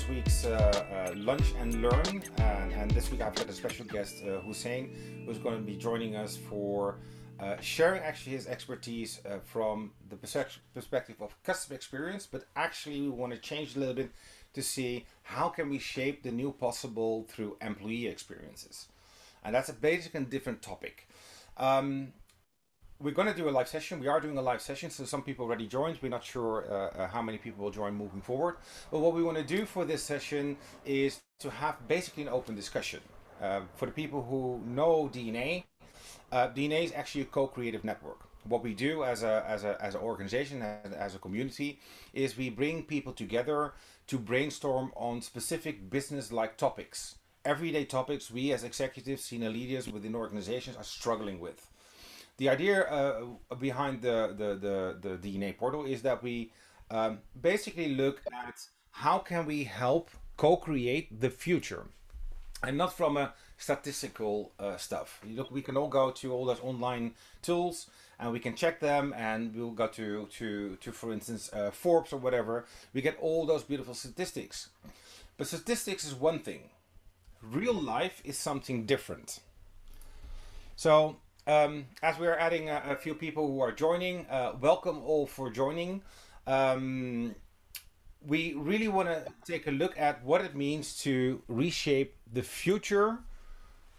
this week's uh, uh, Lunch and Learn. And, and, this week I've got a special guest, uh, Hussein, who's going to be joining us for uh, sharing actually his expertise uh, from the perspective of customer experience. But actually, we want to change a little bit to see how can we shape the new possible through employee experiences. And that's a basic and different topic. Um, we're going to do a live session. We are doing a live session, so some people already joined. We're not sure uh, uh, how many people will join moving forward. But what we want to do for this session is to have basically an open discussion. Uh, for the people who know DNA, uh, DNA is actually a co-creative network. What we do as a as a as an organization as, as a community is we bring people together to brainstorm on specific business-like topics, everyday topics we as executives, senior leaders within organizations are struggling with the idea uh, behind the, the, the, the, DNA portal is that we um, basically look at how can we help co-create the future and not from a statistical uh, stuff. Look, we can all go to all those online tools and we can check them and we'll go to, to, to for instance, uh, Forbes or whatever. We get all those beautiful statistics. But statistics is one thing. Real life is something different. So um, as we are adding a, a, few people who are joining, uh, welcome all for joining. Um, we really want to take a look at what it means to reshape the future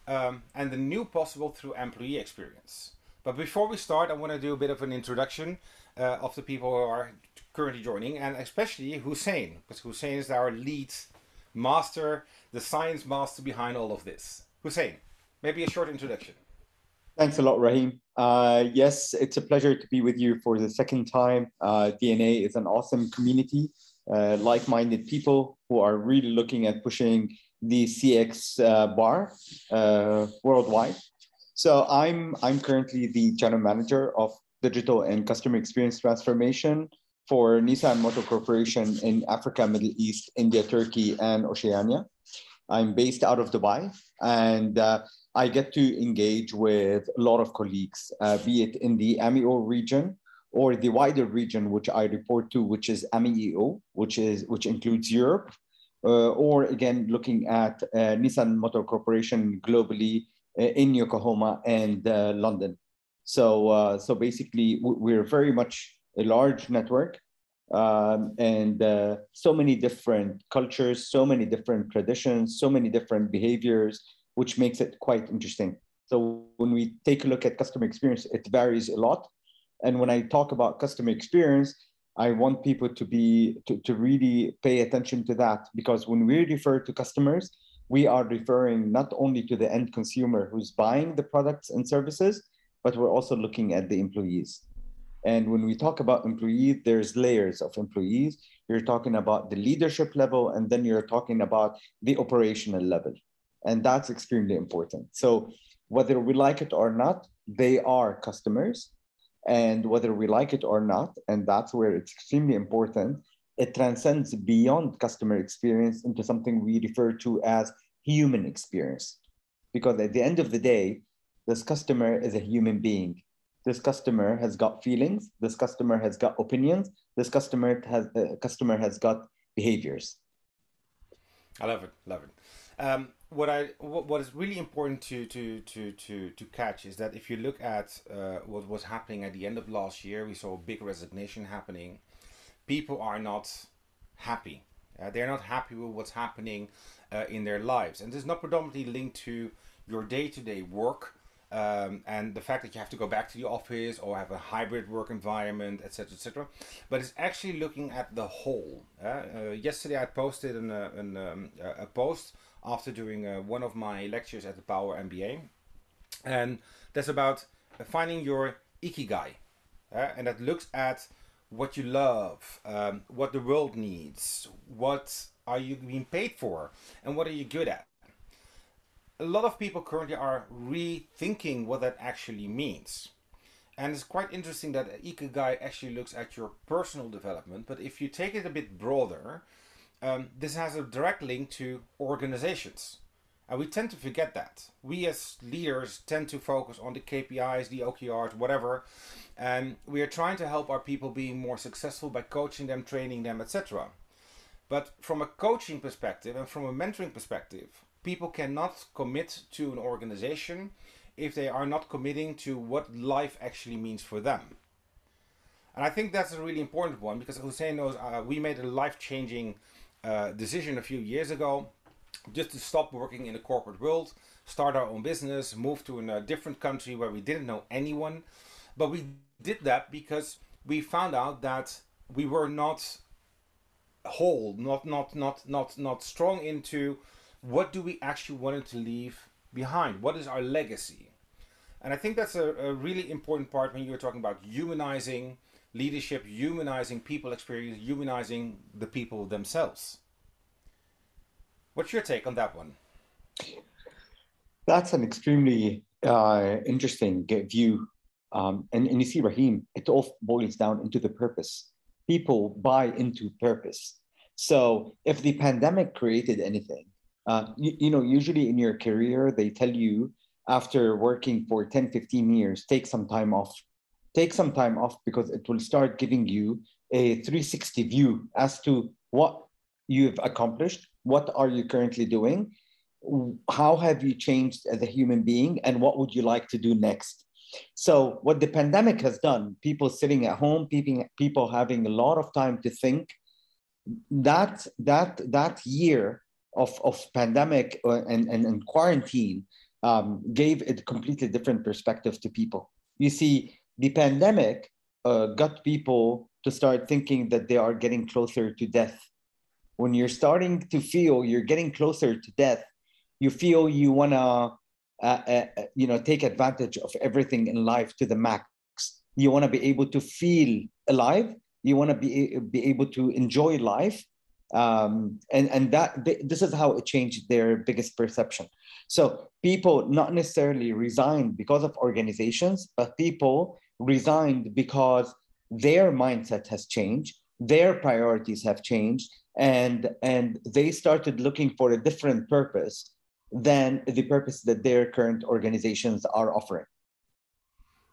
um, and the new possible through employee experience. But before we start, I want to do a bit of an introduction uh, of the people who are currently joining, and especially Hussein, because Hussein is our lead master, the science master behind all of this. Hussein, maybe a short introduction. Thanks a lot, Raheem. Uh, yes, it's a pleasure to be with you for the second time. Uh, DNA is an awesome community, uh, like-minded people who are really looking at pushing the CX uh, bar uh, worldwide. So I'm I'm currently the general manager of digital and customer experience transformation for Nissan Motor Corporation in Africa, Middle East, India, Turkey, and Oceania. I'm based out of Dubai, and uh, I get to engage with a lot of colleagues, uh, be it in the MEO region or the wider region which I report to, which is MEO, which is which includes Europe, uh, or again looking at uh, Nissan Motor Corporation globally uh, in Yokohama and uh, London. So uh, so basically, we're very much a large network. Um, and so many different cultures, so many different traditions, so many different behaviors, which makes it quite interesting. So when we take a look at customer experience, it varies a lot. And when I talk about customer experience, I want people to be to, to really pay attention to that because when we refer to customers, we are referring not only to the end consumer who's buying the products and services, but we're also looking at the employees. And when we talk about employees, there's layers of employees. You're talking about the leadership level, and then you're talking about the operational level. And that's extremely important. So whether we like it or not, they are customers. And whether we like it or not, and that's where it's extremely important, it transcends beyond customer experience into something we refer to as human experience. Because at the end of the day, this customer is a human being. This customer has got feelings. This customer has got opinions. This customer has uh, customer has got behaviors. I love it. Love it. Um, what I what, what is really important to to to to to catch is that if you look at uh, what was happening at the end of last year, we saw a big resignation happening. People are not happy. Uh, they're not happy with what's happening uh, in their lives, and this is not predominantly linked to your day-to-day work um, and the fact that you have to go back to the office or have a hybrid work environment, etc., etc. But it's actually looking at the whole. Uh, uh, yesterday, I posted an, uh, an um, a post after doing uh, one of my lectures at the Power MBA. And that's about finding your ikigai. Uh, and that looks at what you love, um, what the world needs, what are you being paid for, and what are you good at. A lot of people currently are rethinking what that actually means. And it's quite interesting that Ikigai actually looks at your personal development, but if you take it a bit broader, um, this has a direct link to organizations. And we tend to forget that. We as leaders tend to focus on the KPIs, the OKRs, whatever. And we are trying to help our people being more successful by coaching them, training them, etc. But from a coaching perspective and from a mentoring perspective, people cannot commit to an organization if they are not committing to what life actually means for them. And I think that's a really important one because Hussein knows uh, we made a life changing uh, decision a few years ago just to stop working in the corporate world, start our own business, move to a different country where we didn't know anyone. But we did that because we found out that we were not whole, not not not not not strong into what do we actually wanted to leave behind? What is our legacy? And I think that's a, a really important part when you're talking about humanizing leadership, humanizing people experience, humanizing the people themselves. What's your take on that one? That's an extremely uh, interesting view. Um, and, and you see, Raheem, it all boils down into the purpose. People buy into purpose. So if the pandemic created anything, uh, you, you know, usually in your career, they tell you after working for 10, 15 years, take some time off. Take some time off because it will start giving you a 360 view as to what you've accomplished, what are you currently doing, how have you changed as a human being, and what would you like to do next. So, what the pandemic has done, people sitting at home, people, people having a lot of time to think, that, that, that year of, of pandemic uh, and, and, and quarantine um, gave a completely different perspective to people. You see, the pandemic uh, got people to start thinking that they are getting closer to death. When you're starting to feel you're getting closer to death, you feel you want to, uh, uh, uh, you know, take advantage of everything in life to the max. You want to be able to feel alive. You want to be be able to enjoy life, um, and and that this is how it changed their biggest perception. So people not necessarily resigned because of organizations, but people resigned because their mindset has changed, their priorities have changed, and and they started looking for a different purpose than the purpose that their current organizations are offering.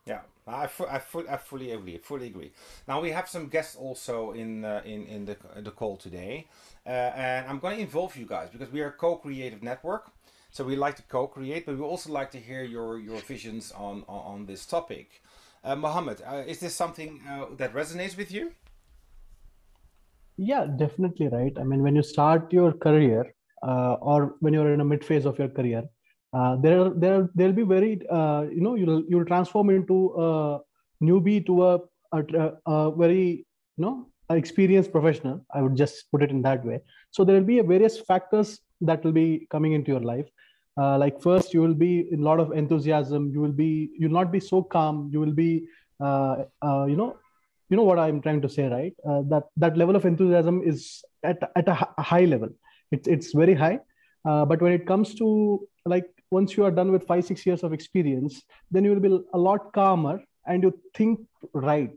Yeah, I, I, I fully agree. Fully agree. Now we have some guests also in uh, in in the the call today, uh, and I'm going to involve you guys because we are a co-creative network. So we like to co-create, but we also like to hear your your visions on on, on this topic. Uh, Mohammed, uh, is this something uh, that resonates with you? Yeah, definitely right. I mean, when you start your career, uh, or when you're in a mid phase of your career, uh, there there there'll be very uh, you know you'll you'll transform into a newbie to a, a, a very you know experienced professional. I would just put it in that way. So there will be various factors that will be coming into your life. Uh, like first, you will be in a lot of enthusiasm. You will be you'll not be so calm. You will be uh, uh, you know you know what I'm trying to say, right? Uh, that that level of enthusiasm is at at a high level. It's it's very high. Uh, but when it comes to like once you are done with five six years of experience, then you will be a lot calmer and you think right.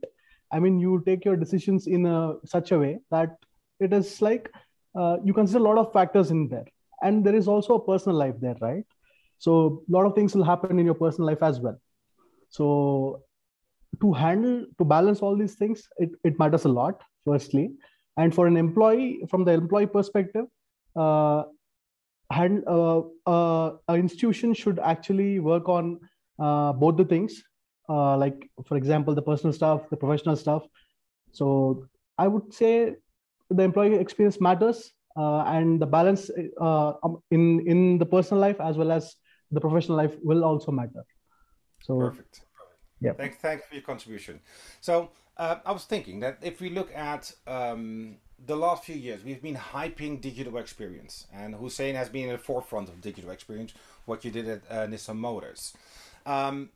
I mean, you take your decisions in a, such a way that it is like uh, you consider a lot of factors in there and there is also a personal life there right? So a lot of things will happen in your personal life as well. So to handle to balance all these things it, it matters a lot firstly. And for an employee from the employee perspective uh, hand, uh, uh, an institution should actually work on uh, both the things. Uh, like for example the personal stuff the professional stuff. So i would say the employee experience matters and the balance uh, um, in in the personal life as well as the professional life will also matter. So perfect. yeah. Thanks thanks for your contribution. So uh, i was thinking that if we look at um, the last few years we've been hyping digital experience and hussein has been in the forefront of digital experience what you did at uh, nissan motors. Um,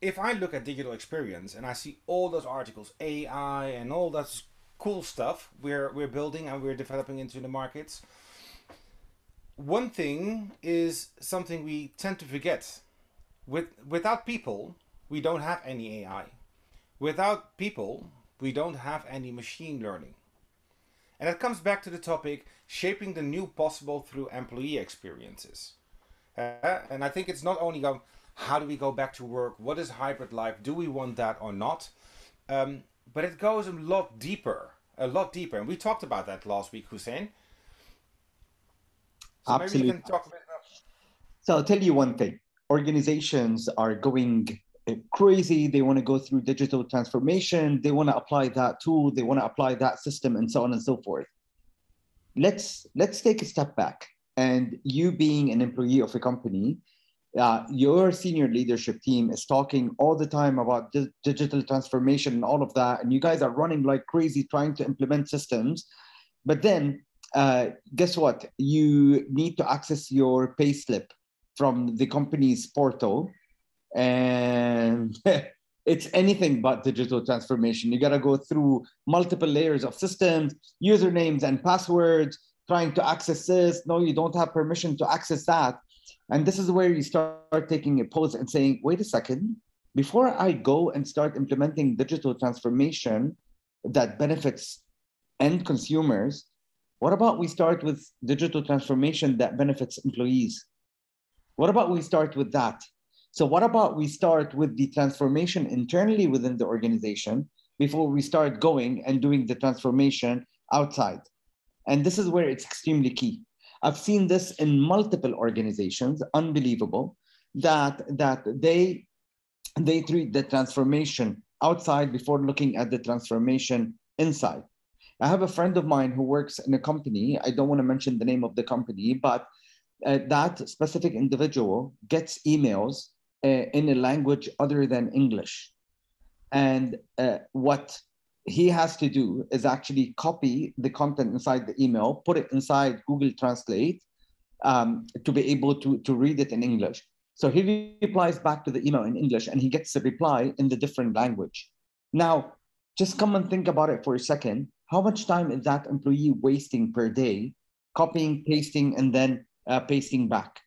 if i look at digital experience and i see all those articles ai and all that cool stuff we're we're building and we're developing into the markets. One thing is something we tend to forget. With without people, we don't have any AI. Without people, we don't have any machine learning. And it comes back to the topic shaping the new possible through employee experiences. Uh, and I think it's not only going, how do we go back to work? What is hybrid life? Do we want that or not? Um, but it goes a lot deeper, a lot deeper. And we talked about that last week, Hussein. So Absolutely. maybe you can talk about... So I'll tell you one thing. Organizations are going uh, crazy. They want to go through digital transformation. They want to apply that tool. They want to apply that system and so on and so forth. Let's let's take a step back. And you being an employee of a company, uh, your senior leadership team is talking all the time about di- digital transformation and all of that. And you guys are running like crazy trying to implement systems. But then uh, guess what? You need to access your payslip from the company's portal and it's anything but digital transformation. You got to go through multiple layers of systems, usernames and passwords, trying to access this. No, you don't have permission to access that. And this is where you start taking a pause and saying, wait a second, before I go and start implementing digital transformation that benefits end consumers, what about we start with digital transformation that benefits employees? What about we start with that? So what about we start with the transformation internally within the organization before we start going and doing the transformation outside? And this is where it's extremely key. I've seen this in multiple organizations, unbelievable, that, that they, they treat the transformation outside before looking at the transformation inside. I have a friend of mine who works in a company. I don't want to mention the name of the company, but uh, that specific individual gets emails uh, in a language other than English. And uh, what he has to do is actually copy the content inside the email, put it inside Google Translate um, to be able to, to read it in English. So he replies back to the email in English and he gets a reply in the different language. Now, just come and think about it for a second. How much time is that employee wasting per day, copying, pasting, and then uh, pasting back?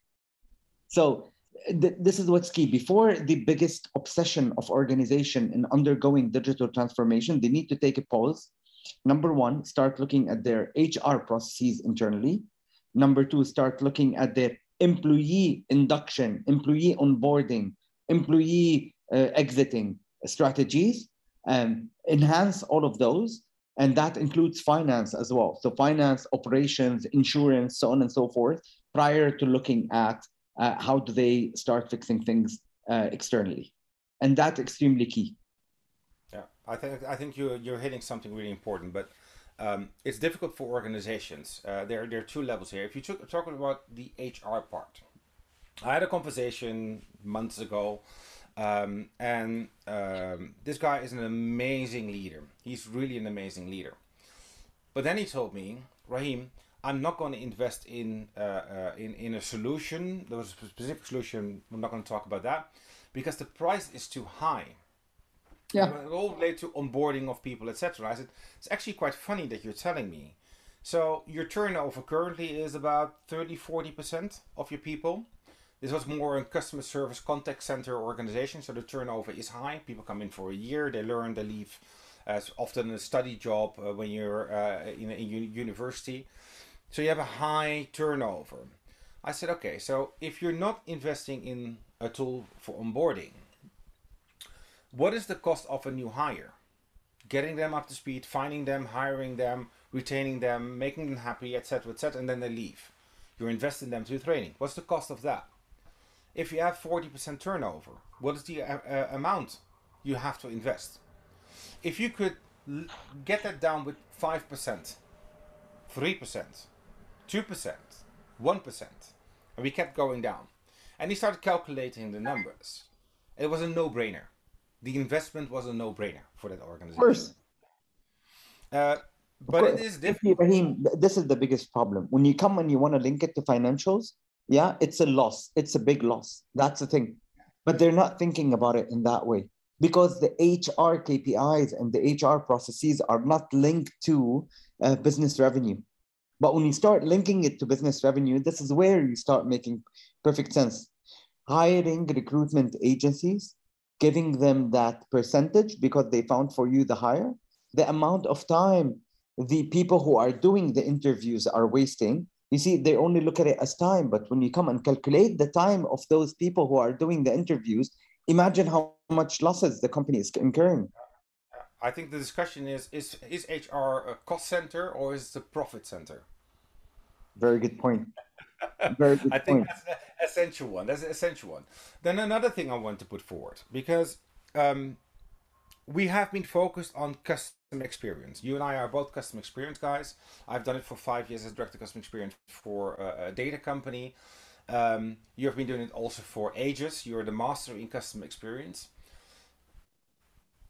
So th- this is what's key. Before the biggest obsession of organization in undergoing digital transformation, they need to take a pause. Number one, start looking at their HR processes internally. Number two, start looking at their employee induction, employee onboarding, employee uh, exiting strategies, and enhance all of those. And that includes finance as well. So, finance, operations, insurance, so on and so forth, prior to looking at uh, how do they start fixing things uh, externally? And that's extremely key. Yeah i think i think you you're hitting something really important but um, it's difficult for organizations uh, there, there are two levels here. If you talk, talk about the hr part i had a conversation months ago um, and um, this guy is an amazing leader. He's really an amazing leader. But then he told me raheem I'm not going to invest in uh, uh, in in a solution. There was a specific solution. I'm not going to talk about that because the price is too high. Yeah, it all related to onboarding of people, etc. I said it's actually quite funny that you're telling me. So your turnover currently is about 30, 40 percent of your people. This was more a customer service contact center organization, so the turnover is high. People come in for a year, they learn, they leave. As often a study job uh, when you're uh, in, in university. So you have a high turnover. I said, okay, so if you're not investing in a tool for onboarding, what is the cost of a new hire? Getting them up to speed, finding them, hiring them, retaining them, making them happy, etc., etc., and then they leave. You're investing them through training. What's the cost of that? If you have 40% turnover, what is the uh, uh, amount you have to invest? If you could get that down with 5%, 3%, 2%, 1%. And we kept going down. And he started calculating the numbers. It was a no brainer. The investment was a no brainer for that organization. Of course. Uh, but it is. Raheem, this is the biggest problem. When you come and you want to link it to financials, yeah, it's a loss. It's a big loss. That's the thing. But they're not thinking about it in that way because the HR KPIs and the HR processes are not linked to uh, business revenue. But when you start linking it to business revenue, this is where you start making perfect sense. Hiring recruitment agencies, giving them that percentage because they found for you the hire, the amount of time the people who are doing the interviews are wasting. You see, they only look at it as time, but when you come and calculate the time of those people who are doing the interviews, imagine how much losses the company is incurring. I think the discussion is is is HR a cost center or is it a profit center? Very good point. Very good I think point. that's the essential one. That's an essential one. Then another thing I want to put forward because um, we have been focused on customer experience. You and I are both customer experience guys. I've done it for five years as director of customer experience for a, a data company. Um, you have been doing it also for ages. You're the master in customer experience.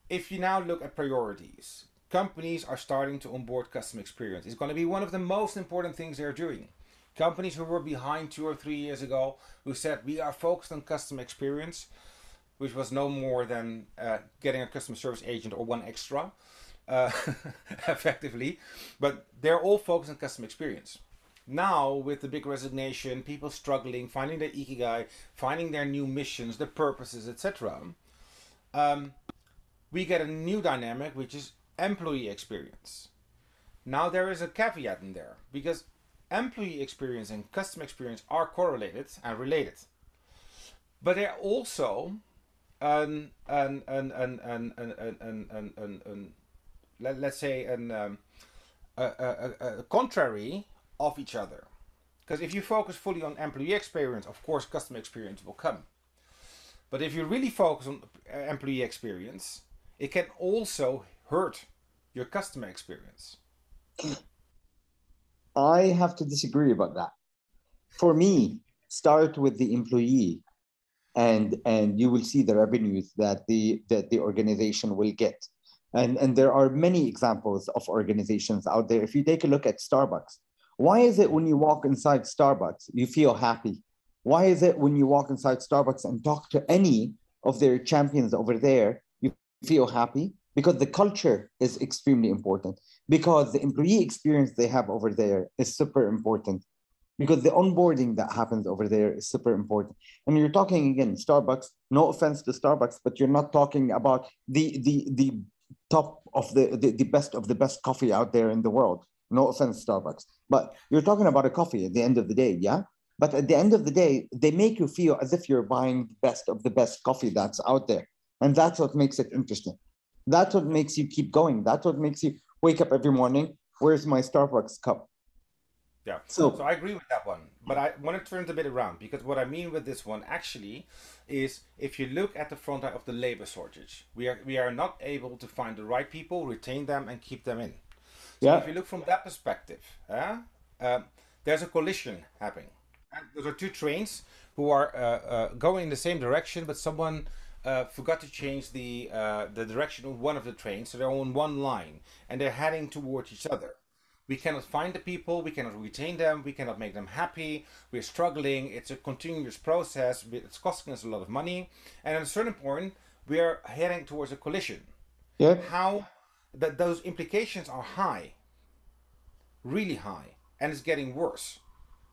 If you now look at priorities, companies are starting to onboard customer experience. It's going to be one of the most important things they're doing. Companies who were behind two or three years ago, who said we are focused on customer experience, which was no more than uh, getting a customer service agent or one extra, uh, effectively. But they're all focused on customer experience. Now, with the big resignation, people struggling, finding their ikigai, finding their new missions, their purposes, etc., um, we get a new dynamic, which is employee experience. Now, there is a caveat in there because employee experience and customer experience are correlated and related, but they're also an an an an an an an an, an, an, an let, let's say an um, a, a, a, a contrary of each other. Because if you focus fully on employee experience, of course, customer experience will come. But if you really focus on uh, employee experience, it can also hurt your customer experience. I have to disagree about that. For me, start with the employee and and you will see the revenues that the that the organization will get. And and there are many examples of organizations out there. If you take a look at Starbucks, why is it when you walk inside Starbucks, you feel happy? Why is it when you walk inside Starbucks and talk to any of their champions over there, feel happy? Because the culture is extremely important. Because the employee experience they have over there is super important. Because the onboarding that happens over there is super important. And you're talking again starbucks no offense to starbucks but you're not talking about the the the top of the the, the best of the best coffee out there in the world. No offense starbucks but you're talking about a coffee at the end of the day yeah? But at the end of the day they make you feel as if you're buying the best of the best coffee that's out there and that's what makes it interesting that's what makes you keep going that's what makes you wake up every morning. Where's my Starbucks cup? Yeah. So, so I agree with that one, but I want to turn it a bit around because what I mean with this one actually is if you look at the front end of the labor shortage, we are we are not able to find the right people, retain them, and keep them in. So Yeah. if you look from that perspective, uh, um, there's a collision happening. And Those are two trains who are uh, uh, going in the same direction, but someone uh, forgot to change the uh, the direction of one of the trains, so they're on one line and they're heading towards each other. We cannot find the people, we cannot retain them, we cannot make them happy. We're struggling. It's a continuous process. It's costing us a lot of money, and at a certain point, we are heading towards a collision Yeah. how that those implications are high, really high, and it's getting worse.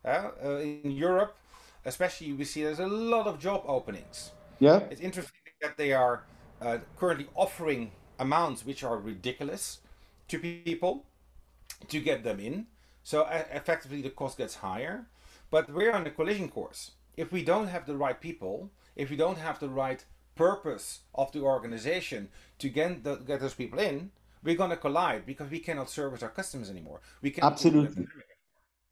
Uh, uh, in Europe, especially, we see there's a lot of job openings. Yeah. It's interesting that they are uh, currently offering amounts which are ridiculous to people to get them in. So uh, effectively, the cost gets higher. But we're on a collision course. If we don't have the right people, if we don't have the right purpose of the organization to get, the, get those people in, we're going to collide because we cannot service our customers anymore. We can Absolutely.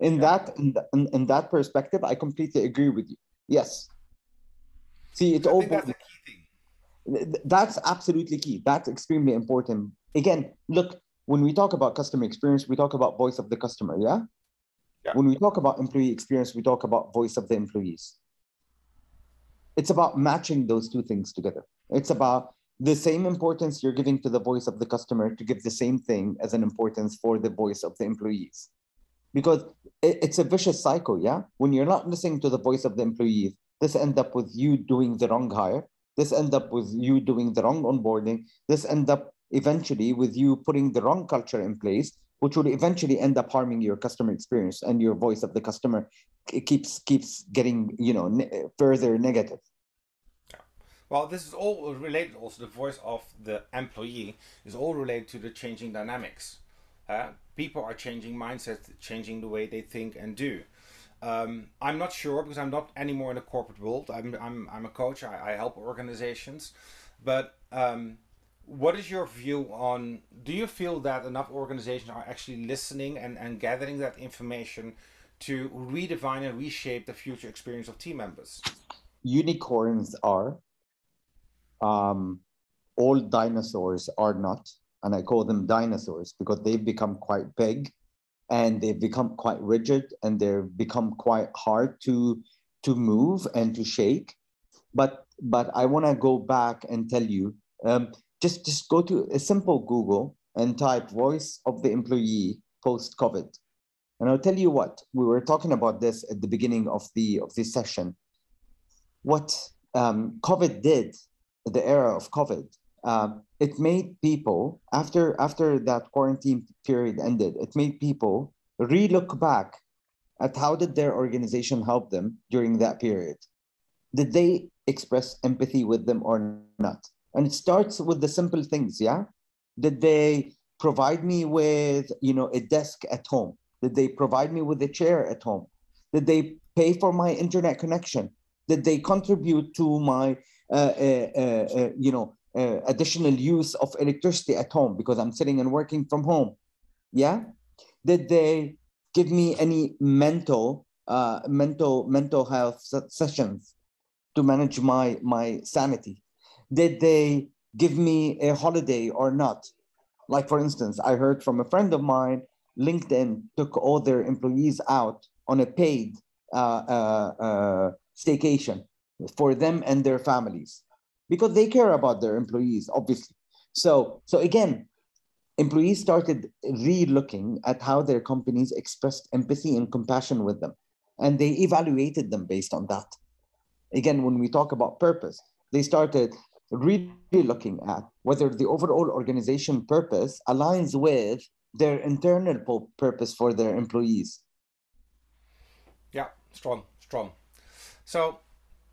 In that in, in, in that perspective, I completely agree with you. Yes. See, it I all that's the key thing. That's absolutely key. That's extremely important. Again, look, when we talk about customer experience, we talk about voice of the customer, yeah? Yeah. When we talk about employee experience, we talk about voice of the employees. It's about matching those two things together. It's about the same importance you're giving to the voice of the customer to give the same thing as an importance for the voice of the employees. Because it's a vicious cycle, yeah? When you're not listening to the voice of the employees, this end up with you doing the wrong hire this end up with you doing the wrong onboarding this end up eventually with you putting the wrong culture in place which would eventually end up harming your customer experience and your voice of the customer keeps keeps getting you know ne- further negative Well, this is all related. Also, the voice of the employee is all related to the changing dynamics. Uh, people are changing mindsets, changing the way they think and do. Um, I'm not sure because I'm not anymore in the corporate world. I'm, I'm, I'm a coach, I, I help organizations. But um, what is your view on do you feel that enough organizations are actually listening and, and gathering that information to redefine and reshape the future experience of team members? Unicorns are. Um, all dinosaurs are not. And I call them dinosaurs because they've become quite big and they've become quite rigid and they've become quite hard to to move and to shake. But but I want to go back and tell you, um, just just go to a simple Google and type voice of the employee post COVID and I'll tell you what, we were talking about this at the beginning of the of this session. What um, COVID did, the era of COVID, uh, it made people after after that quarantine period ended, it made people relook back at how did their organization help them during that period. Did they express empathy with them or not? And it starts with the simple things, yeah. Did they provide me with you know a desk at home? Did they provide me with a chair at home? Did they pay for my internet connection? Did they contribute to my, uh, uh, uh, uh you know, uh, additional use of electricity at home because I'm sitting and working from home? Yeah. Did they give me any mental, uh, mental, mental health sessions to manage my my sanity? Did they give me a holiday or not? Like for instance, I heard from a friend of mine LinkedIn took all their employees out on a paid uh, uh, uh, staycation for them and their families because they care about their employees, obviously. So, so again, employees started re-looking at how their companies expressed empathy and compassion with them, and they evaluated them based on that. Again, when we talk about purpose, they started really looking at whether the overall organization purpose aligns with their internal purpose for their employees. Yeah, strong, strong. So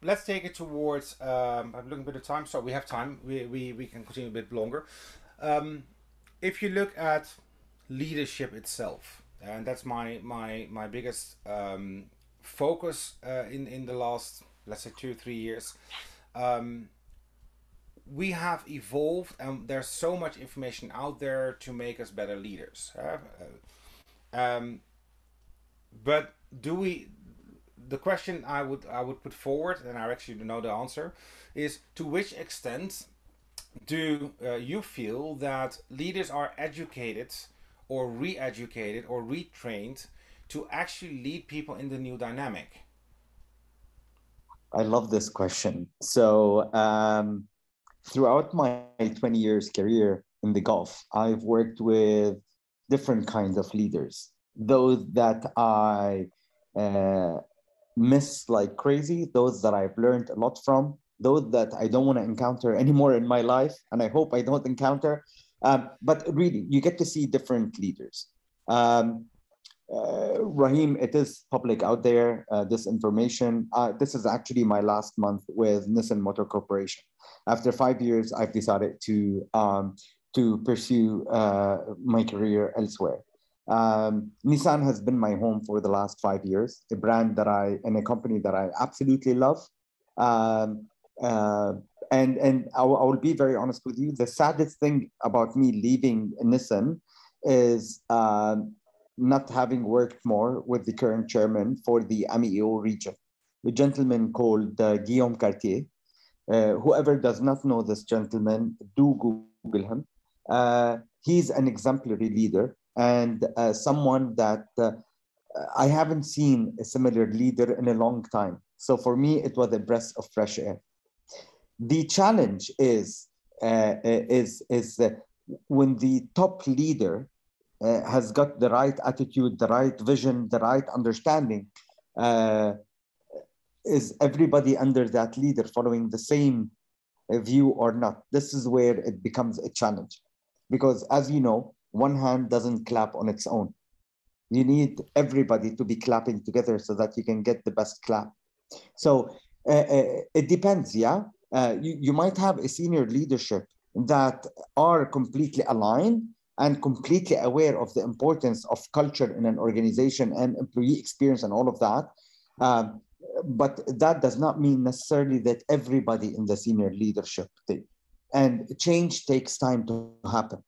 let's take it towards. Um, I'm looking a bit of time, so we have time. We we, we can continue a bit longer. Um, if you look at leadership itself, and that's my my my biggest um, focus uh, in in the last let's say two three years. Um, we have evolved and there's so much information out there to make us better leaders uh, um, but do we the question i would i would put forward and i actually know the answer is to which extent do uh, you feel that leaders are educated or re-educated or retrained to actually lead people in the new dynamic i love this question so um, throughout my 20 years career in the Gulf, I've worked with different kinds of leaders. Those that I uh, miss like crazy, those that I've learned a lot from, those that I don't want to encounter anymore in my life, and I hope I don't encounter. Um, but really, you get to see different leaders. Um, uh, Rahim, it is public out there, uh, this information. Uh, this is actually my last month with Nissan Motor Corporation. After five years, I've decided to, um, to pursue uh, my career elsewhere. Um, Nissan has been my home for the last five years, a brand that I, and a company that I absolutely love. Um, uh, and and I, I will be very honest with you, the saddest thing about me leaving Nissan is um, not having worked more with the current chairman for the AMEO region, a gentleman called uh, Guillaume Cartier. Uh, whoever does not know this gentleman, do Google him. Uh, he's an exemplary leader and uh, someone that uh, I haven't seen a similar leader in a long time. So for me, it was a breath of fresh air. The challenge is uh, is is when the top leader uh, has got the right attitude, the right vision, the right understanding, uh, is everybody under that leader following the same uh, view or not? This is where it becomes a challenge. Because as you know, one hand doesn't clap on its own. You need everybody to be clapping together so that you can get the best clap. So uh, uh, it depends, yeah? Uh, you, you might have a senior leadership that are completely aligned and completely aware of the importance of culture in an organization and employee experience and all of that. Um, but that does not mean necessarily that everybody in the senior leadership thing. And change takes time to happen.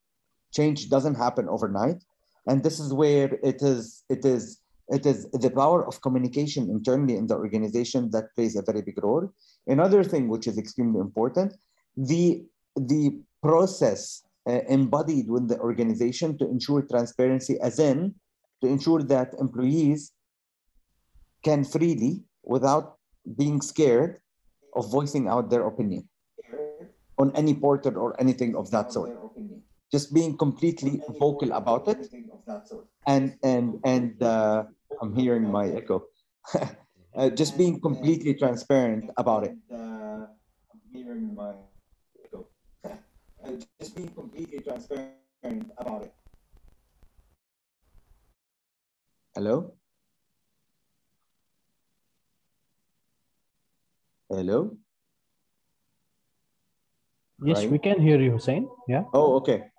Change doesn't happen overnight. And this is where it is, it is, it is the power of communication internally in the organization that plays a very big role. Another thing which is extremely important, the, the process uh, embodied with the organization to ensure transparency, as in to ensure that employees can freely, without being scared of voicing out their opinion on any portal or anything of that sort. Just being completely vocal about it, and and and uh, I'm hearing my echo. uh, just being completely transparent about it. Uh, I'm hearing my echo. Uh, just being completely transparent about it. Hello. Hello. Yes, Right. we can hear you, Hussein. Yeah. Oh, okay.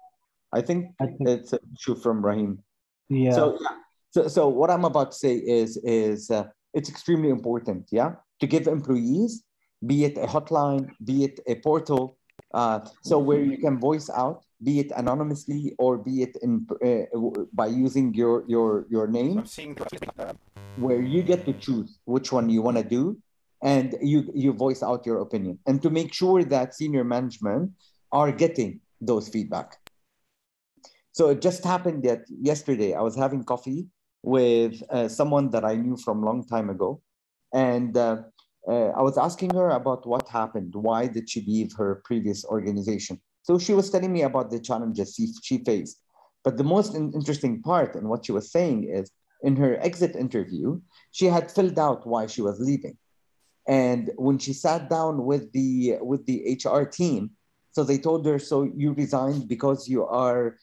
I think I think, it's an issue from Rahim. yeah. So, yeah. so, so what I'm about to say is, is uh, it's extremely important, yeah, to give employees, be it a hotline, be it a portal, uh, so where you can voice out, be it anonymously or be it in uh, by using your your your name, where you get to choose which one you want to do, and you you voice out your opinion, and to make sure that senior management are getting those feedback. So it just happened that yesterday I was having coffee with uh, someone that I knew from a long time ago, and uh, uh, I was asking her about what happened. Why did she leave her previous organization? So she was telling me about the challenges she, she faced. But the most in- interesting part in what she was saying is in her exit interview, she had filled out why she was leaving. And when she sat down with the with the HR team, so they told her, "So you resigned because you are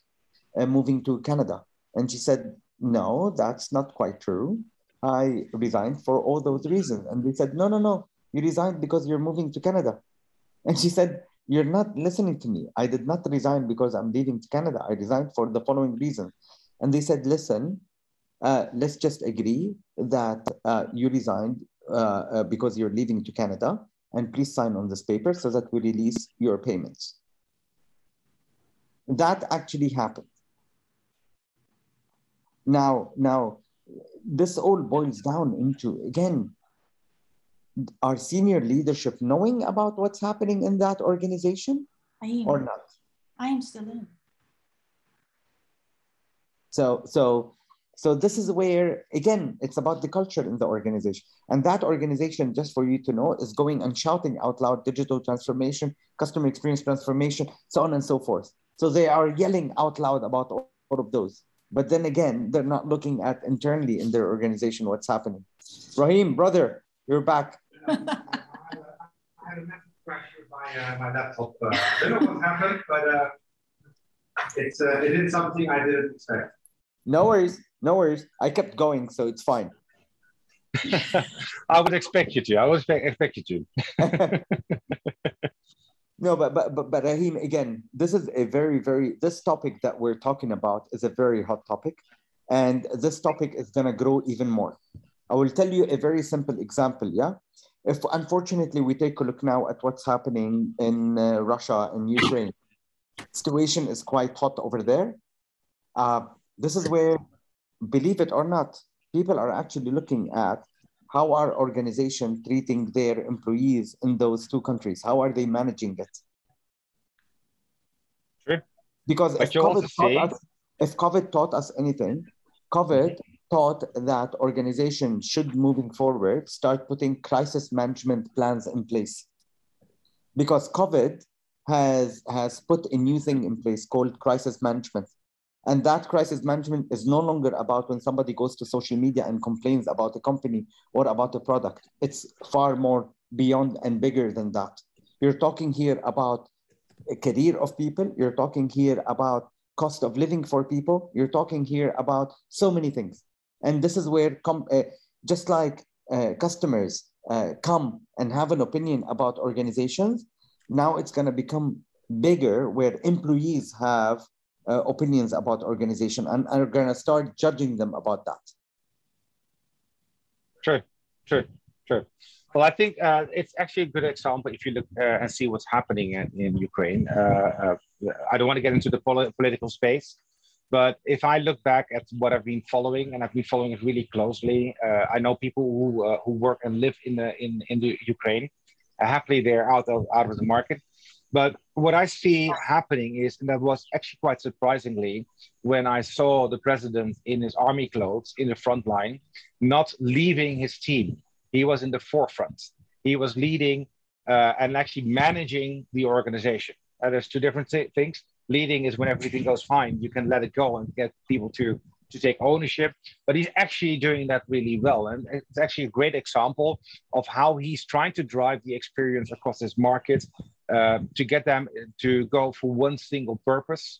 uh, moving to Canada?" And she said, "No, that's not quite true. I resigned for all those reasons." And they said, "No, no, no. You resigned because you're moving to Canada." And she said, "You're not listening to me. I did not resign because I'm leaving to Canada. I resigned for the following reason." And they said, "Listen, uh, let's just agree that uh, you resigned uh, uh, because you're leaving to Canada, and please sign on this paper so that we release your payments. That actually happened. Now, now, this all boils down into again, our senior leadership knowing about what's happening in that organization I am, or not. I am still in. So, so, so this is where again it's about the culture in the organization, and that organization, just for you to know, is going and shouting out loud digital transformation, customer experience transformation, so on and so forth. So they are yelling out loud about all, all of those. But then again, they're not looking at internally in their organization what's happening. Rahim, brother, you're back. I had a massive crash with my, uh, my laptop. Uh, I don't know what happened, but uh, it's uh, it is something I didn't expect. No worries, no worries. I kept going, so it's fine. I would expect you to. I would expect, expect you to. No, but but but but Rahim, again, this is a very very this topic that we're talking about is a very hot topic, and this topic is gonna grow even more. I will tell you a very simple example. Yeah, if unfortunately we take a look now at what's happening in uh, Russia and Ukraine, situation is quite hot over there. Uh, this is where, believe it or not, people are actually looking at how are organizations treating their employees in those two countries? How are they managing it? Sure. Because if COVID, us, if COVID taught us anything, COVID taught that organizations should, moving forward, start putting crisis management plans in place. Because COVID has, has put a new thing in place called crisis management. And that crisis management is no longer about when somebody goes to social media and complains about a company or about a product. It's far more beyond and bigger than that. You're talking here about a career of people. You're talking here about cost of living for people. You're talking here about so many things. And this is where, com- uh, just like uh, customers uh, come and have an opinion about organizations, now it's going to become bigger where employees have uh, opinions about organization and are going to start judging them about that. Sure, sure, sure. Well, I think uh, it's actually a good example if you look uh, and see what's happening in, in Ukraine. Uh, uh I don't want to get into the pol- political space, but if I look back at what I've been following, and I've been following it really closely, uh, I know people who who work and live in the in in the Ukraine. happily, they're out of out of the market. But what I see happening is, and that was actually quite surprisingly, when I saw the president in his army clothes in the front line, not leaving his team he was in the forefront. He was leading uh, and actually managing the organization. Uh, there's two different th- things. Leading is when everything goes fine, you can let it go and get people to to take ownership. But he's actually doing that really well, and it's actually a great example of how he's trying to drive the experience across his market uh, to get them to go for one single purpose,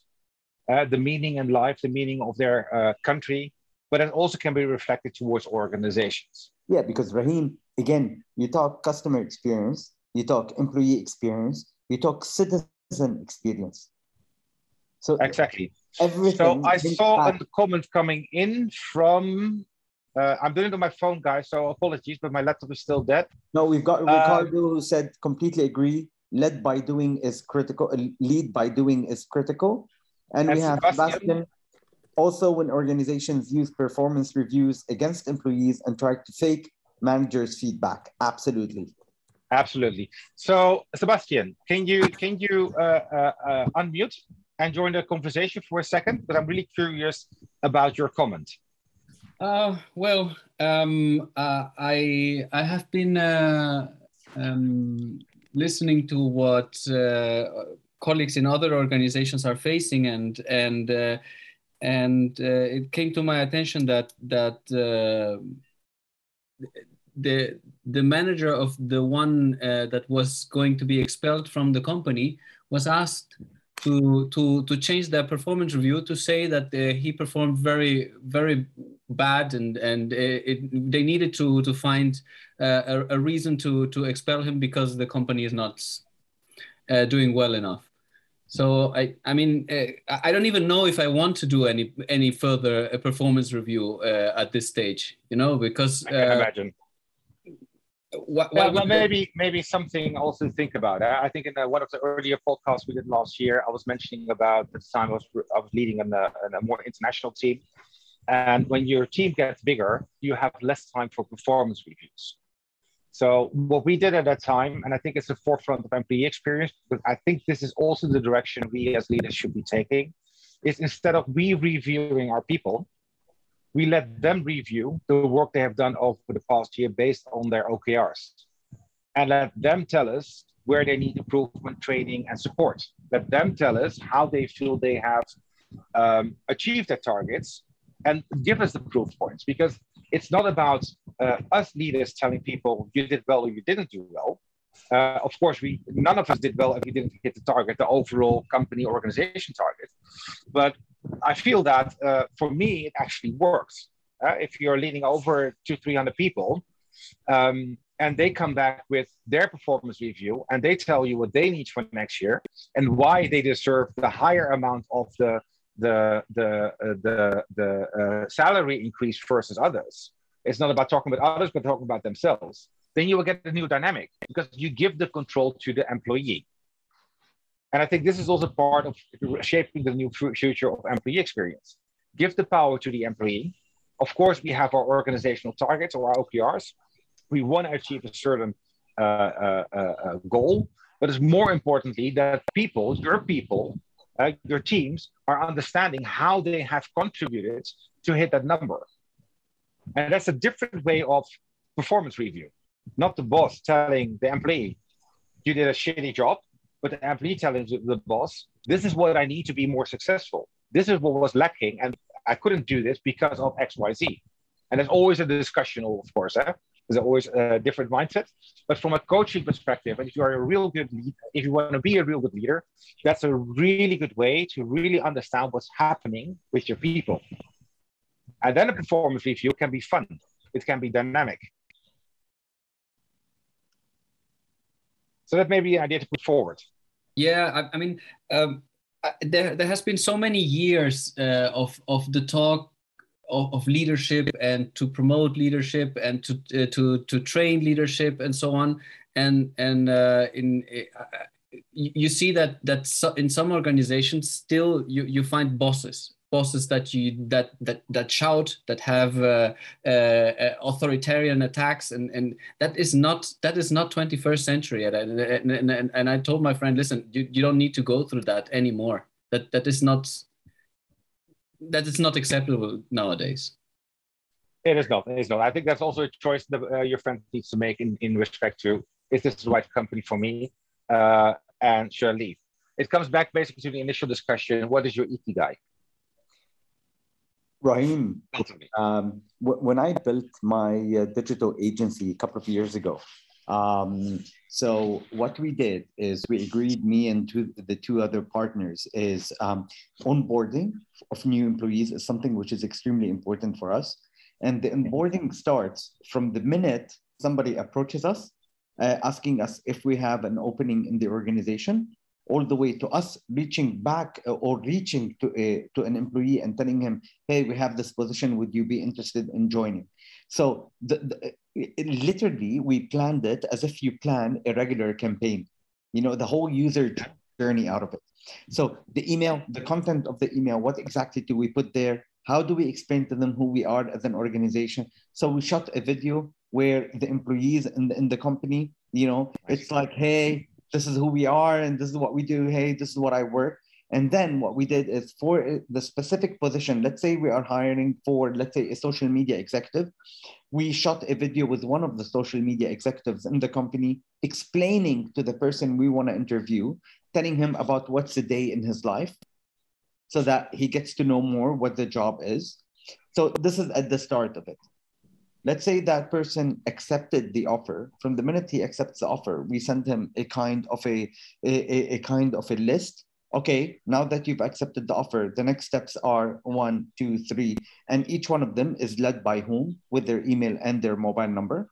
uh, the meaning in life, the meaning of their uh, country, but it also can be reflected towards organizations. Yeah, because Raheem, again, you talk customer experience, you talk employee experience, you talk citizen experience. So exactly. Everything. So I saw a comment coming in from. Uh, I'm doing it on my phone, guys. So apologies, but my laptop is still dead. No, we've got Ricardo um, who said completely agree. Led by doing is critical. Lead by doing is critical, and, and we have Sebastian, Sebastian also, when organizations use performance reviews against employees and try to fake managers' feedback, absolutely. Absolutely. So, Sebastian, can you can you uh, uh, uh, unmute and join the conversation for a second? But I'm really curious about your comment. Uh, well, um, uh, I I have been uh, um, listening to what uh, colleagues in other organizations are facing, and and uh, and uh, it came to my attention that that uh, the the manager of the one uh, that was going to be expelled from the company was asked to to to change their performance review to say that uh, he performed very very bad and and it, they needed to to find uh, a, a, reason to to expel him because the company is not uh, doing well enough so I, I mean, uh, I don't even know if I want to do any any further uh, performance review uh, at this stage. You know, because I can uh, imagine. What, well, well maybe maybe something also to think about. I think in one of the earlier podcasts we did last year, I was mentioning about the time I was I was leading a, a more international team, and when your team gets bigger, you have less time for performance reviews. So what we did at that time, and I think it's the forefront of employee experience, because I think this is also the direction we as leaders should be taking, is instead of we reviewing our people, we let them review the work they have done over the past year based on their OKRs. And let them tell us where they need improvement, training, and support. Let them tell us how they feel they have um, achieved their targets and give us the proof points because it's not about uh, us leaders telling people you did well or you didn't do well. Uh, of course, we none of us did well if we didn't hit the target, the overall company organization target. But I feel that uh, for me, it actually works. Uh, if you're leading over two, three hundred people, um, and they come back with their performance review, and they tell you what they need for next year and why they deserve the higher amount of the the the uh, the the uh, salary increase versus others. It's not about talking about others, but talking about themselves. Then you will get a new dynamic because you give the control to the employee. And I think this is also part of shaping the new future of employee experience. Give the power to the employee. Of course, we have our organizational targets or our OKRs. We want to achieve a certain uh, uh, uh, uh, goal, but it's more importantly that people, your people, uh, your teams are understanding how they have contributed to hit that number. And that's a different way of performance review. Not the boss telling the employee, you did a shitty job, but the employee telling the boss, this is what I need to be more successful. This is what was lacking. And I couldn't do this because of XYZ. And there's always a discussion, of course. Eh? There's always a different mindset. But from a coaching perspective, and if you are a real good leader, if you want to be a real good leader, that's a really good way to really understand what's happening with your people. And then a performance review can be fun. It can be dynamic. So that may be an idea to put forward. Yeah, I, I mean, um, there there has been so many years uh, of of the talk of, of, leadership and to promote leadership and to uh, to to train leadership and so on and and uh, in uh, you see that that in some organizations still you you find bosses bosses that you that that that shout that have uh, uh, uh, authoritarian attacks and and that is not that is not 21st century. And, and, and, and i told my friend listen you, you don't need to go through that anymore. That that is not that is not acceptable nowadays. It is not it is not. I think that's also a choice that uh, your friend needs to make in in respect to is this the right company for me? Uh, and should i leave it comes back basically to the initial discussion what is your ikigai Rahim, um, when I built my uh, digital agency a couple of years ago, um, so what we did is we agreed, me and two, the two other partners, is um, onboarding of new employees is something which is extremely important for us. And the onboarding starts from the minute somebody approaches us, uh, asking us if we have an opening in the organization all the way to us reaching back uh, or reaching to, a, to an employee and telling him, hey, we have this position, would you be interested in joining? So the, the, it, literally, we planned it as if you plan a regular campaign, you know, the whole user journey out of it. So the email, the content of the email, what exactly do we put there? How do we explain to them who we are as an organization? So we shot a video where the employees in the, in the company, you know, it's like, hey, this is who we are and this is what we do. Hey, this is what I work. And then what we did is for the specific position, let's say we are hiring for, let's say, a social media executive. We shot a video with one of the social media executives in the company explaining to the person we want to interview, telling him about what's the day in his life so that he gets to know more what the job is. So this is at the start of it let's say that person accepted the offer. From the minute he accepts the offer we send him a kind of a, a, a kind of a list. Okay now that you've accepted the offer the next steps are one two three and each one of them is led by whom? With their email and their mobile number.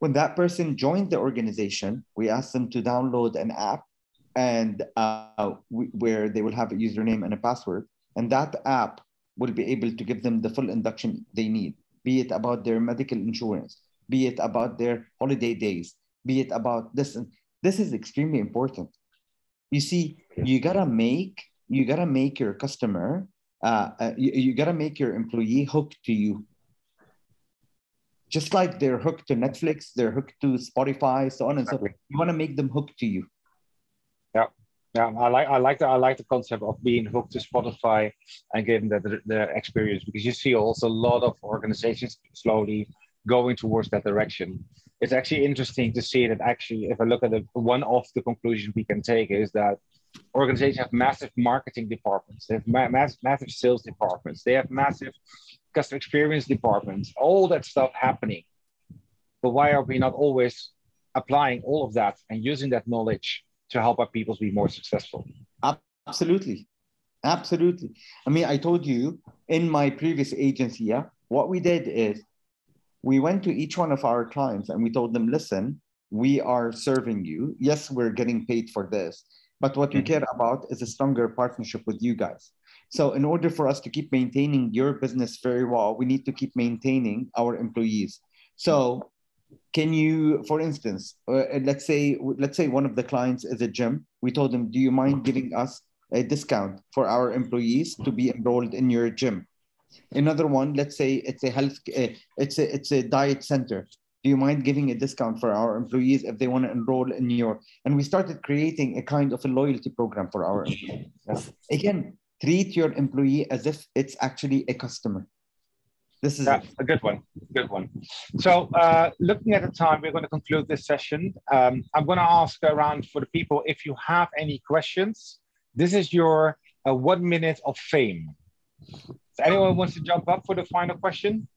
When that person joined the organization we ask them to download an app and uh, we, where they will have a username and a password. And that app will be able to give them the full induction they need be it about their medical insurance, be it about their holiday days, be it about this. This is extremely important. You see, you gotta make you gotta make your customer, uh, uh, you, you gotta make your employee hooked to you. Just like they're hooked to Netflix, they're hooked to Spotify, so on and so forth. You want to make them hooked to you. Yeah. Yeah, I like I like the I like the concept of being hooked to Spotify and giving the, the, the experience because you see also a lot of organizations slowly going towards that direction. It's actually interesting to see that actually, if I look at it, one of the conclusions we can take is that organizations have massive marketing departments, they have ma- mass, massive sales departments, they have massive customer experience departments, all that stuff happening. But why are we not always applying all of that and using that knowledge to help our peoples be more successful. Absolutely. Absolutely. I mean, I told you in my previous agency, yeah, what we did is we went to each one of our clients and we told them, listen, we are serving you. Yes, we're getting paid for this, but what we mm-hmm. care about is a stronger partnership with you guys. So, in order for us to keep maintaining your business very well, we need to keep maintaining our employees. So, can you for instance uh, let's say let's say one of the clients is a gym. We told them do you mind giving us a discount for our employees to be enrolled in your gym? Another one let's say it's a health uh, it's a it's a diet center. Do you mind giving a discount for our employees if they want to enroll in your and we started creating a kind of a loyalty program for our employees. Again treat your employee as if it's actually a customer this is yeah, a good one. Good one. So, uh, looking at the time, we're going to conclude this session. Um, I'm going to ask around for the people if you have any questions. This is your uh, one minute of fame. So anyone wants to jump up for the final question?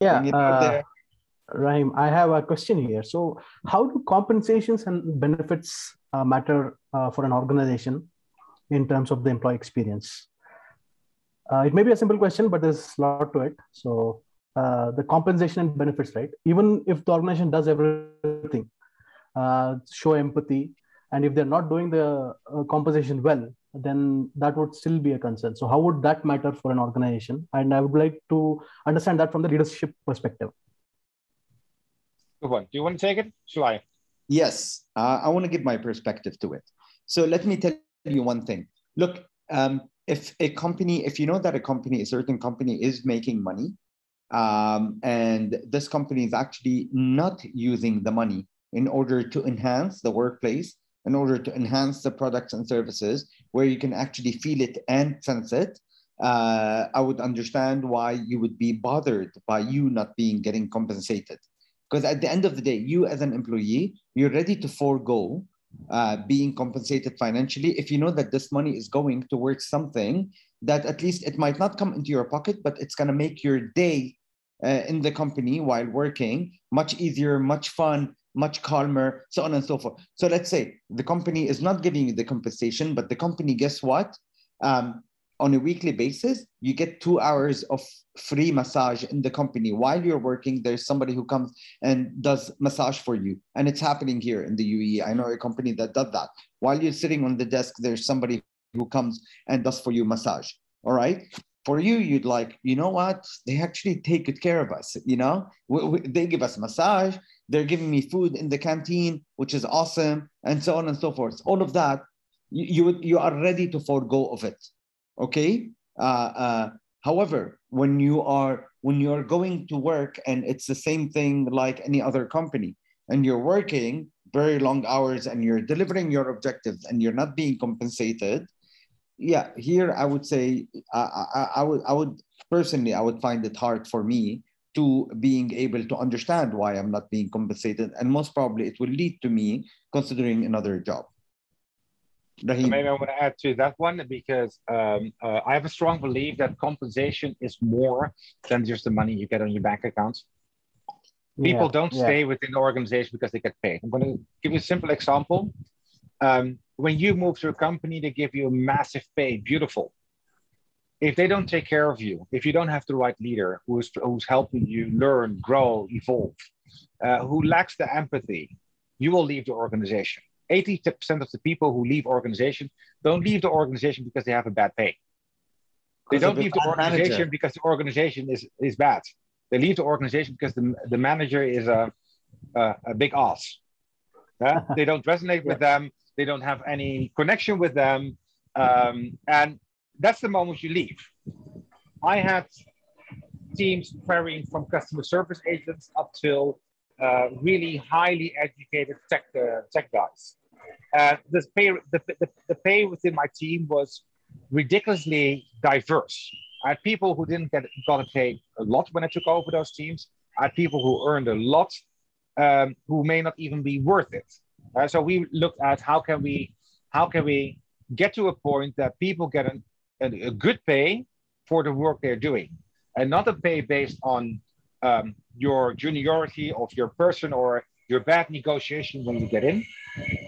Yeah. Uh, Rahim, I have a question here. So, how do compensations and benefits uh, matter uh, for an organization in terms of the employee experience? Uh, it may be a simple question, but there's a lot to it. So uh, the compensation and benefits, right? Even if the organization does everything, uh, show empathy and if they're not doing the uh, compensation well then that would still be a concern so how would that matter for an organization and i would like to understand that from the leadership perspective Good one. Do you want to take it? Shall I? Yes, uh, I want to give my perspective to it. So let me tell you one thing. Look, um, if a company, if you know that a company, a certain company is making money, um, and this company is actually not using the money in order to enhance the workplace, in order to enhance the products and services, where you can actually feel it and sense it, uh, I would understand why you would be bothered by you not being getting compensated. Because at the end of the day, you as an employee, you're ready to forego uh, being compensated financially if you know that this money is going towards something that at least it might not come into your pocket, but it's going to make your day uh, in the company while working much easier, much fun, much calmer, so on and so forth. So let's say the company is not giving you the compensation, but the company, guess what? Um, on a weekly basis, you get two hours of free massage in the company. While you're working, there's somebody who comes and does massage for you. And it's happening here in the UAE. I know a company that does that. While you're sitting on the desk, there's somebody who comes and does for you massage. All right. For you, you'd like, you know what? They actually take good care of us. You know, we, we, they give us massage. They're giving me food in the canteen, which is awesome, and so on and so forth. All of that, you you, you are ready to forego of it okay? Uh, uh, however when you are when you are going to work and it's the same thing like any other company and you're working very long hours and you're delivering your objectives and you're not being compensated yeah here i would say I, I, I would i would personally i would find it hard for me to being able to understand why i'm not being compensated. And most probably it will lead to me considering another job maybe I want to add to that one because um, uh, I have a strong belief that compensation is more than just the money you get on your bank account. People yeah, don't yeah. stay within the organization because they get paid. I'm going to give you a simple example. Um, when you move to a company, they give you a massive pay, beautiful. If they don't take care of you, if you don't have the right leader who's, who's helping you learn, grow, evolve, uh, who lacks the empathy, you will leave the organization 80% of the people who leave organization don't leave the organization because they have a bad pay. They don't leave the organization manager. because the organization is, is bad. They leave the organization because the, the manager is a, a, a big ass. Yeah? they don't resonate with them. They don't have any connection with them. Um, and that's the moment you leave. I had teams varying from customer service agents up till uh, really highly educated tech, uh, tech guys. Uh, the, pay, the, the, the pay within my team was ridiculously diverse. I had people who didn't get got paid a lot when I took over those teams. I had people who earned a lot, um, who may not even be worth it. Uh, so we looked at how can we how can we get to a point that people get an, a, a good pay for the work they're doing, and not a pay based on um, your juniority of your person or your bad negotiation when you get in.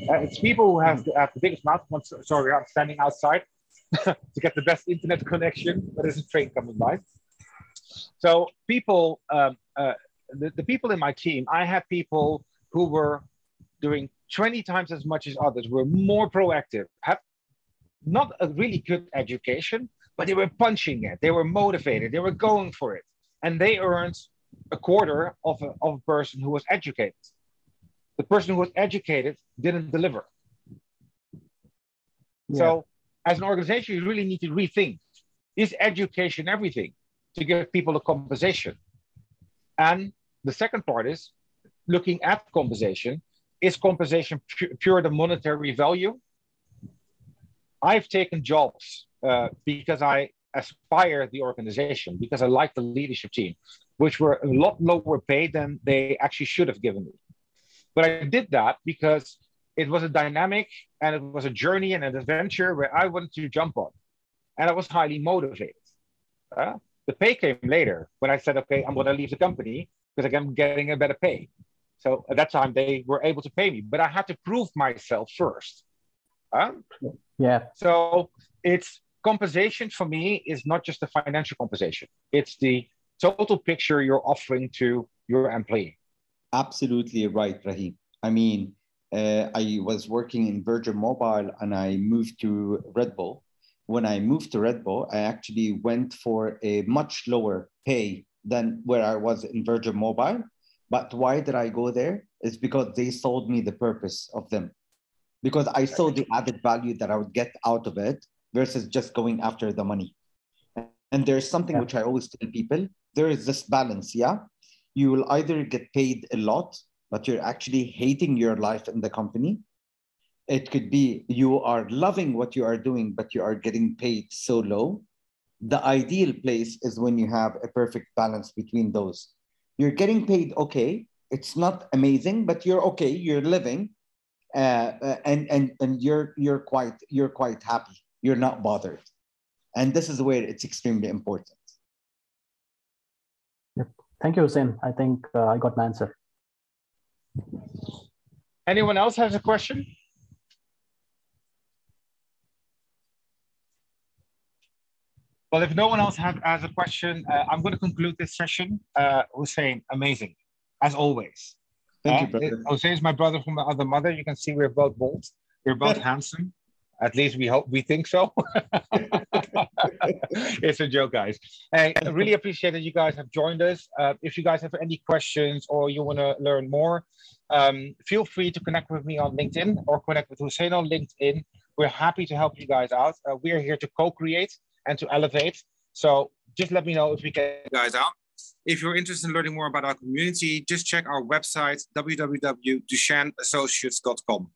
Uh, it's people who have the, have the biggest mouth. Sorry, I'm standing outside to get the best internet connection, but there's a train coming by. So people, um, uh, the, the people in my team, I had people who were doing 20 times as much as others, were more proactive, have not a really good education, but they were punching it. They were motivated. They were going for it. And they earned a quarter of a, of a person who was educated. The person who was educated didn't deliver. Yeah. So, as an organization, you really need to rethink is education everything to give people a compensation? And the second part is looking at compensation. Is compensation pu- pure the monetary value? I've taken jobs uh, because I aspire the organization, because I like the leadership team, which were a lot lower paid than they actually should have given me. But I did that because it was a dynamic and it was a journey and an adventure where I wanted to jump on. And I was highly motivated. Uh, the pay came later when I said, okay, I'm going to leave the company because I'm getting a better pay. So at that time, they were able to pay me, but I had to prove myself first. Uh, yeah. So it's compensation for me is not just the financial compensation, it's the total picture you're offering to your employee. Absolutely right, Rahim. I mean, uh, I was working in Virgin Mobile and I moved to Red Bull. When I moved to Red Bull, I actually went for a much lower pay than where I was in Virgin Mobile. But why did I go there? It's because they sold me the purpose of them. Because I saw the added value that I would get out of it versus just going after the money. And there's something yeah. which I always tell people there is this balance, yeah? You will either get paid a lot but you're actually hating your life in the company. It could be you are loving what you are doing, but you are getting paid so low. The ideal place is when you have a perfect balance between those. You're getting paid okay. It's not amazing, but you're okay. You're living, uh, uh and and and you're you're quite you're quite happy. You're not bothered, and this is where it's extremely important. Yep. Thank you, Hussein. I think uh, I got an answer. Anyone else has a question? Well, if no one else has, has a question, uh, I'm going to conclude this session. Uh, Hussein, amazing, as always. Thank uh, you, brother. Hussein is my brother from the other mother. You can see we're both bold. We're both handsome. At least we hope we think so. it's a joke, guys. I really appreciate that you guys have joined us. Uh, if you guys have any questions or you want to learn more, um, feel free to connect with me on LinkedIn or connect with Hussein on LinkedIn. We're happy to help you guys out. Uh, we're here to co-create and to elevate. So just let me know if we can guys out. If you're interested in learning more about our community, just check our website, www.duchainassociates.com.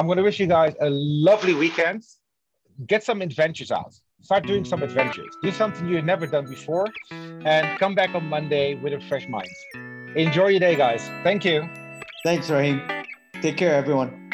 I'm going to wish you guys a lovely weekend. Get some adventures out. Start doing some adventures. Do something you've never done before and come back on Monday with a fresh mind. Enjoy your day, guys. Thank you. Thanks, Rahim. Take care, everyone.